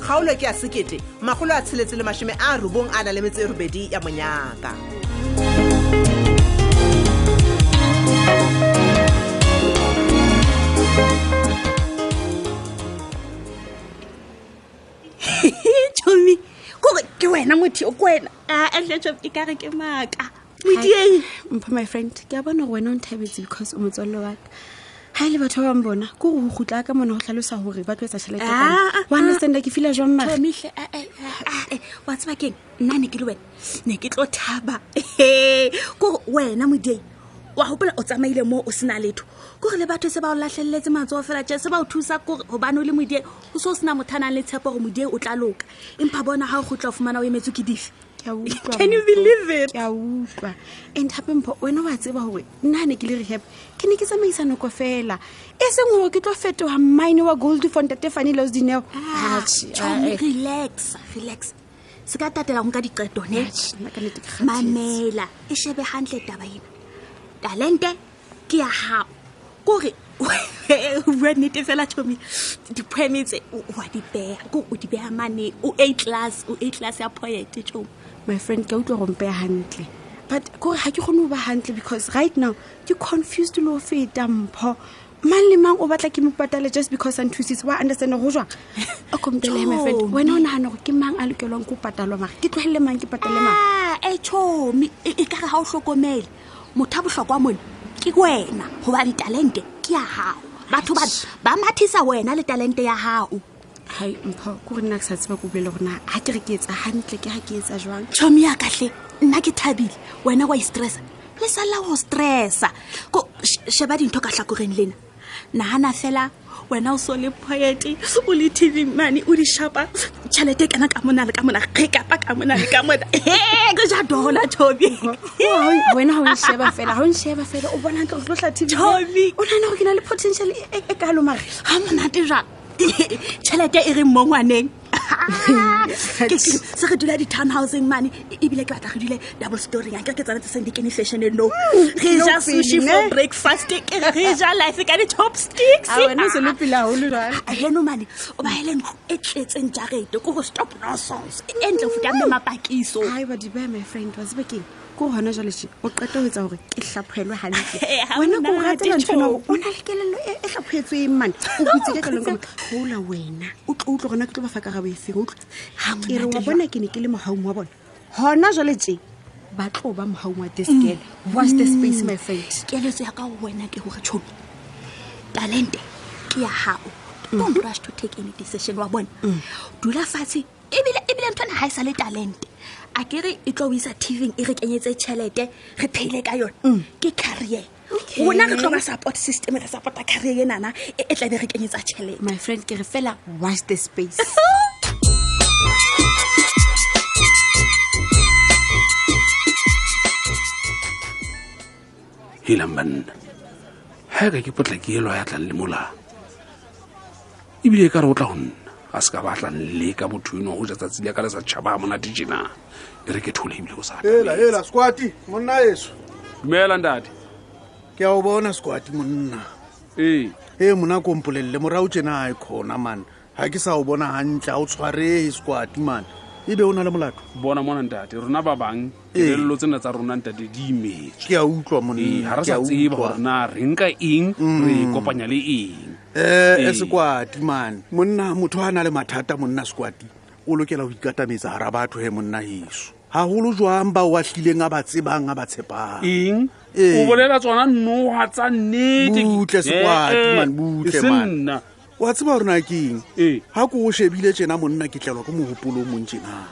kgaolo ke ya sekete magolo a tsheletse le mashome a robong a na le metse e robedi ya monyaka chomi kore ke wena motho o ke wena a tletsho e kare ke maaka medieng mpha my friend ke a bona gore wena o nthabetse because o motswalle wa ka ga e le batho ba bang bona ko go gutla ka mone go tlhalosa gore ba tlo etsa tšhelete ah, ah, wa ah. understanda ke fila jwang maamihle eh, eh, eh, wa tseba keng nna ne ke le wena ne ke tlo thaba ko wena modie wa gopola o tsamaile moo o sena letho kore le batho se ba o latlheleletse matsogo fela ja se ba o thusa kore gobane o le modie o se o sena motho a nang le tshepo gore modie o tla loka empa bona ga o gotla o fumana o emetswe ke dife can you believe it ke a utlwa and gape mpho wena wa tseba gore nna ne ke le rehab ke ne ke tsamaisa noko fela e seng gore ke tlo fetoga mine wa gold for ntate fane los dineo ah, relax relax se ka tatela go ka diqeto ne mamela e shebe gantle taba ena talente ke ya gago kore bua nnete fela chomi dipoeme tse wa di beya ko o di beya mane o a class o a class ya poete chomi my friend ke utlwa gompeya gantle but kore ga ke kgone go ba gantle because right now ke confused le o feta mpho mang le mang o batla ke mo patale just because a nthusitse wa understand go jwang a kompele my friend wena o nagana gore ke mang a lokelwang ko patalwa mare ke tlogelele mang ke patale mang ah, e chomi e, e ka re ga o tlhokomele motho a bohlokwa mone ke wena goba ditalente ke ya gago batho ba ba mathisa wena le talente ya gago hai mpho ko re nna ke sa tseba ko bolele gona ga ke re ke etsa gantle ke ga ke etsa jwang tšhomi ya katlhe nna ke thabile wena wa istressa le salela go stressa ko sh- sheba dintho ka tlhakoreng lena nagana fela wena o so le poete o le tv mane o di shapa tšhelete e kana ka mona le ka mona ge kapa ka mona le ka mona ee ke ja dola tobi wena ga o nsheba fela ga o nsheba fela o bona ntle go tlotlha tv tobi o nagana go ke na le potential e, e, e kalo mare ga monate jang tšhelete e reng mo ngwaneng se re dula di-town houseng mane e- ebile ke batla re dule double storing akere ke tsane tse seng di kene fashion eno re no ja sushi pele, for ne? breakfast ke re re ja life ka di-chopsticks A wena o se lo phela haholo jwale. heno mane o ba ele ntlo e tletseng jarete ko go stop nonsense e ntle go futa mme mapakiso Ai, ba di baya, my friend, wa tseba keng? ko gona jale se o qeta go etsa gore ke tlhaphwelwe gantle wena ko ratela ntho ena gore o na le kelello e tlhaphwetsweng mane o butse ka kelong kama gola wena o tlo utlwa gona ke tlo ba fa karabo e feng utlwa ke re wa bona ke ne ke le mogaung wa bona gona jale tse ba tlo ba mogaung wa deskele mm. was the space my friend mm. keletso ya ka wena ke gore tšhomi talente ke ya gago mm. don't rush to take any decision wa bona dula fatshe ebile ebile ntho na ga e sa le talente a ke re e tlo o isa tvng e re kenyetse tšhelete re phele ka yone mm. ke carrier rona re tlo ba support system re supporta carrier e nana e, e tlabe re kenyetsa tšhelete my friend ke re fela watch the space helang banna ga ka ke potla ke elo ya tlang le molao ebile e ka re o tla go nna a se ka batlang le ka botho eno go ja tsatsi le ka le sa tšhaba a monate jena e re ke thole ebile o sa squati monna eso dumela ndate ke a o bona squati monna ee ee mona kompolelele morago tjena a e kgona mane ga ke sa o bona gantle ga o tshwarege squati mane ebe o na le molato bona mona ntate rona ba bang kelelelo tsena tsa rona ntate di imetswe ke a utlwa monna ga re sa tseba gore na re nka eng re kopanya le eng ee eh, eh, sekwati mane monna motho a na le mathata monna sekwati o lokela go ikatametsa gara batho he monna heso gagolo jwang ba wa tlileng a ba tsebang a ba tshepang eng ee. o bolela tsona noga tsa nnetebutle sekwati eh, man butle man wa tseba gore na keng ga ko o shebile tjena monna ke tlelwa ke mogopolo o mong tjenang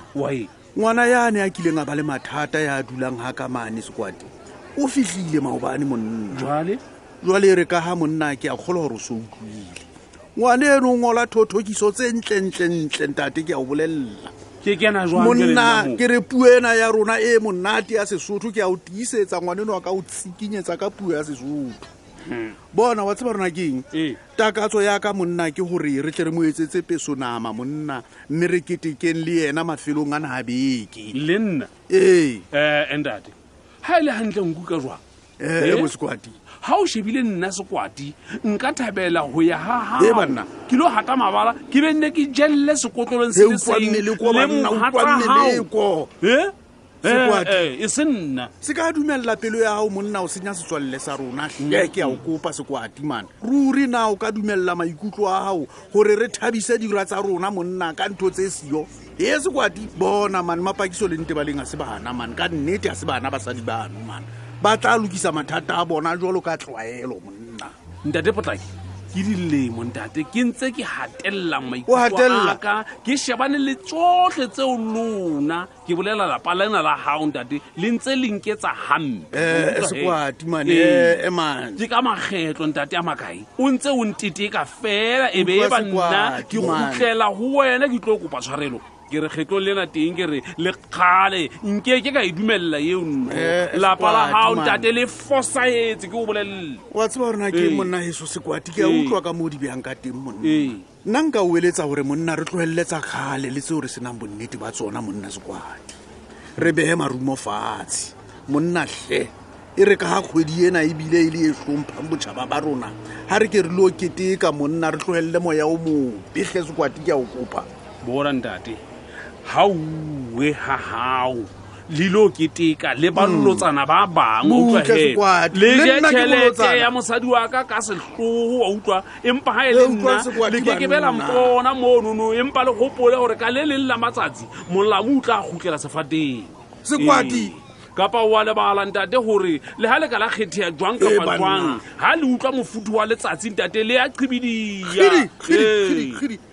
ngwana yane a kileng a ba le mathata ya dulang ga ka mane sekwate o fitlhile maobane monna jale jwale re ka ga monna ke a kgolo gore o se utlwile ngwane eno o ngola thothokiso tse ntlentlentle ntate ke a o bolelela monna ke re puo ena ya rona e monate ya sesotho ke a o tiisetsa ngwane eno a ka o tsikinyetsa ka puo ya sesotho hmm. bona wa tseba rona ke eng ee. takatso ya ka monna ke gore re tle re mo etsetse peso nama monna mme re ketekeng le yena mafelong a nabeke le nna ee um endate ga e le gantle nku ka jwang ee Eh? mosekwati ga o shebile nna sekwati nka thabela go ya ga Ee, banna. ke lo gata mabala ke be nne ke jelele sekotlolong se e le utlwa seng mmele ko le banna utlwa mmele mogatagao ko e e se nna se ka dumelela pelo ya gago monna o senya setswalele sa rona tleke mm. ya o kopa sekwati mana ruri na o ka dumelela maikutlo a gago gore re thabise dira tsa rona monna ka ntho tse seyo e sekwati bona mane mapakiso le ntebaleng a se bana mane ka nnete a se bana basadi bano mane ba tla lokisa mathata a bona jalo ka tlwaelo monna ntate potlaki ke dilemo ntate ke ntse ke hatellang maikuaka ke shebane le tsotlhe tseo lona ke bolela lapa lena la gago ntate le ntse le nketsa gampe Eh, sekwati mane eh, eh, man ke ka makgetlo ntate a makae o ntse o nteteka fela e be e Utlwa ba nna sekwati, ke man. gutlela go wena ke tlo kopa tshwarelo ke re kgetlo lena teng ke re le kgale nke ke ka e dumelela eo nno Eh, eh, lapa la sekwati, gago man. ntate le fosagetse ke o bolelele wa tseba gore na ke Ee. monna heso sekwati ke a Ee. utlwa ka moo di bjang ka teng monna ee nna nka o eletsa gore monna re tlogelletsa kgale le tseo re senang bonnete ba tsona monna sekwadi re beye marumo fatshe monna tlhe e re ka ga kgwedi ena ebile e le e tlhomphang botšhaba ba rona ga re ke re leo keteka monna re tlogelele moya o mope tlhe sekwadi ke ya o kopa borantate ga uwe ga gago lilo keteka le balolotsana ba bangwe o utlwa Utlwa he. sekwati. le Le je nna ke tšhelete bolotsana. ya mosadi wa ka ka setlhogo wa utlwa empa ga e le Le utlwa nna sekwati le kekebela banna. mpona monono empa le gopole gore ka le leng la matsatsi molamo o tla gutlela sefateng Sekwati. Ee. kapa wa lebala ntate gore le ga le ka la kgethea jwang Ee, kapa banna. jwang ga le utlwa mofutu wa letsatsi ntate le ya Kgidi, kgidi, kgidi, kgidi.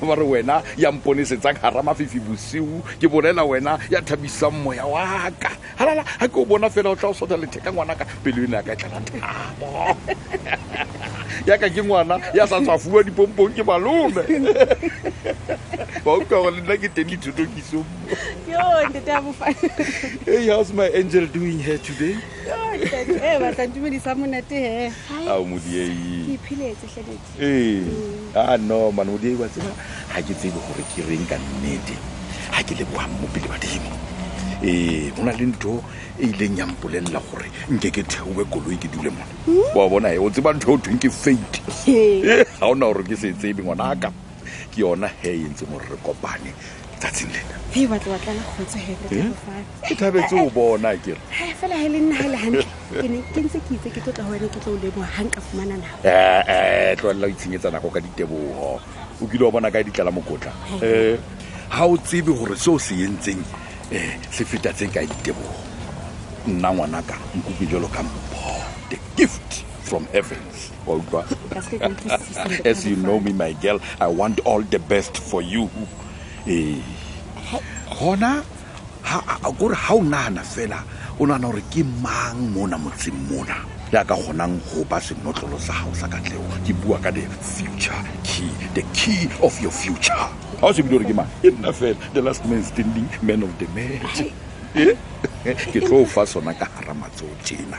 ba re wena ya mponesetsang gara mafifi bosiu ke bolela wena ya thabisang moya wa ka halala ga ke o bona fela o tla o sotha letheka ngwana ka pelo e ne ya ka e tlala thabo yaka ke ngwana ya sa tswa fuwa dipompong ke malome ba utlwa gore nna ke teng dithotokisong hey how's my angel doing here today eh, batla ntumedisa monate he ao modiei ee a no mane o diewa tseba ga ke tsebe gore ke reng ka nnete ga ke lebogang mo pele badimo ee go na le ntho e ileng ya mpolelela gore nke ke theowe koloi ke dule mone wa bona e o tseba ntho o thweng ke fate ga o na gore ke se tsebe ngwanaka ke yona he e ntse mo re kopane tsatsing lena ke thabetse o bona kere eh, eh, fela he le nna hele gantle ke ne ke ntse ke itse ke tlotla go wena ke tlo o leboa ga nka fumana nako ee eh, tloelela o itshenyetsa nako ka ditebogo o kile wa bona ka ditlala mokotla um ga o tsebe gore se o se yentseng um se feta tse ka ditebogo nna ngwanaka nkopi jalo ka mpho the gift from heavens wa utlwa as you know me my girl i want all the best for you ee gona kore ga o nagana fela o nagana gore ke mang mona motseng mona ya ka kgonang go ba senotlolo sa gago sa katlego ke bua ka the future key the key of your future ga o se bile gore ke mang e nna fela the last man standing man of the match eh? ke tlo fa sona ka gara matseo tjena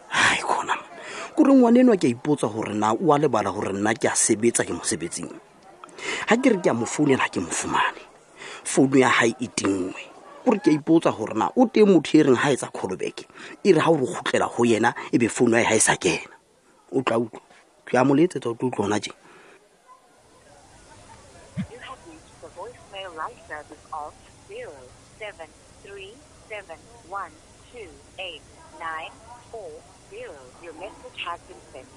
ai khona kore ngwaneno ke a ipotsa gore na o a lebala gore nna ke a sebetsa ke mosebetsing ga ke re ke a mo founela ke mo fumane founu ya gae e tingwe kore ke a ipotsa gore na o teng motho e reng ga e tsa kgolobeke e re ga o re gotlela go yena e be founu ya e ga e sa kena o tla utlwa ke a mo letsetsa o tlo utlwa ona jeng You have reached the voicemail live service of 0737128940. Your message has been sent.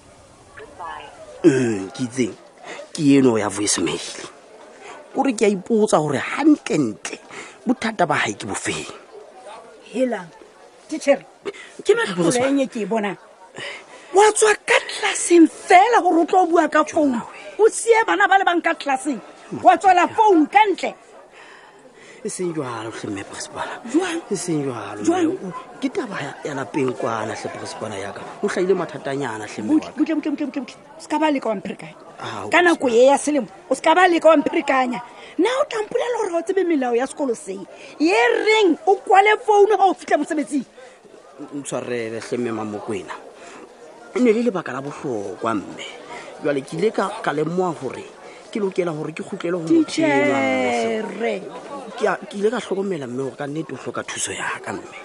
Goodbye. Mm, ke itseng ke eno ya voicemail o re ke a ipotsa gore gantlentle bothata ba gae ke bofeng helang teacher ke na go botsa eng ke bona wa tswa ka classeng fela gore o tlo bua ka phone o sie bana ba le bang ka classeng wa tswela phone ka ntle e seng jalo tlhe mme principala e seng jalo ke taba ya lapeng kwana tlhe principala yaka o tlaile mathatanyana tlhe o se ka ba leka wa mpherekanya ka nako e ya selemo o se ka ba leka wa mpherekanya na o tlampolela gore o tsebe melao ya sekolo se ye reng o kwale founu ga o fitlha mosebetsing ntshwarele tlemme mamokwena e ne le lebaka la bohlokwa mme jale ke ile ka lemoa gore ke lokela gore ke kgutlele go motšhere ke ile ka tlhokomela mme gore ka nnete o tlhoka thuso yaka mme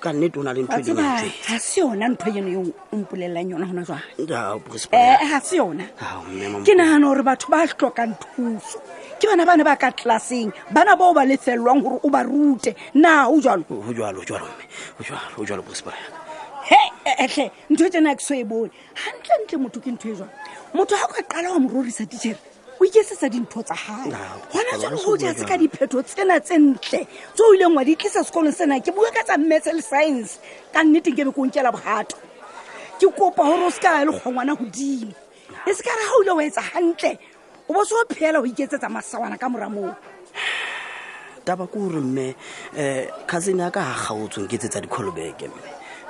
ka nnete o na le ntho e tseba dingwe ga se yona ntho eno yo o mpolelelang yona gona jwang ee ga se yona ke nagana gore batho ba tlhokang thuso ke bana ba ne ba ka tlelaseng bana bao ba lefelelwang gore o ba rute na o jalo o jalo o jalo mme o jalo o jalo bosepala yaka he etlhe ntho e tsena ke so e bone gantlentle motho ke ntho e jwang motho ga o ka qala wa mo rorisa tichere o ikesetsa dintho tsa gae gona tsone go jase ka dipheto tsena tse ntle tse o ileng wa di tlisa sekolong sena ke bua ka tsa mmetse le science ka nneteng ke be ko nkela bogato ke kopa gore o se ka ya le go ngwana godimo e se ka re ga o ile wa etsa gantle o bo se o phela go iketsetsa masawana ka moramoo taba ko gore mme um cousin ya ka ga gaotsweng ke tse tsa dikholobeke mme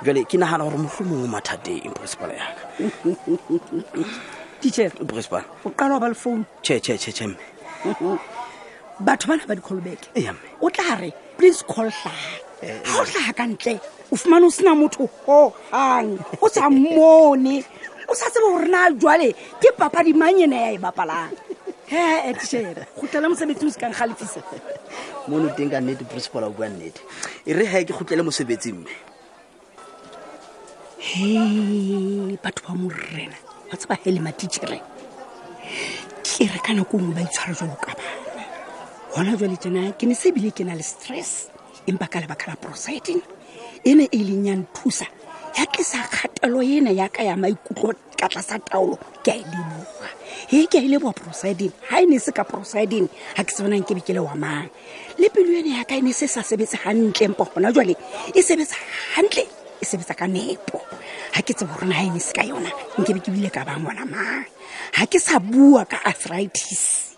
jale ke nagana gore motlho mongwe mathateng principal yaka teacher principal o qala wa ba le phone che che che che mme batho bana ba dikholobeke o tla re please call hlaga ga o hlaga ka ntle o fumane o sena motho gogang o sa mmone o sa tsebe gore na jwale ke papa dimang ene ya e bapalang he etishera go tlele mosebetsi o se kang galefisa mono teng ka nnete principal a bua nnete e re he ke gotlele mosebetsing mme he batho ba morena ba tseba hele matichere ke re ka nako ngwe ba itshwara jalo ka bana gona jale jena ke ne se ebile ke na le stress empa ka lebaka la procetin e ne e leng ya nthusa ya ke sa kgatelo ena ya ka ya maikutlo ka tlasa taolo ke a e leboga e ke a e leboga prosiding ga e ne e se ka prosiding ga ke se bonang ke bekele wa mang le pelo ene yaka e ne e se sa sebetse gantle mpo gona jale e sebetsa gantle e sebetsa ka nepo ga ke tsebo rona ga e ne e se ka yona nkebe ke bile ka bang ngwana mang ga ke sa bua ka arthritis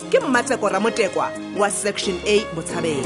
ke mmatleko ramotekwa wa section a botshabeng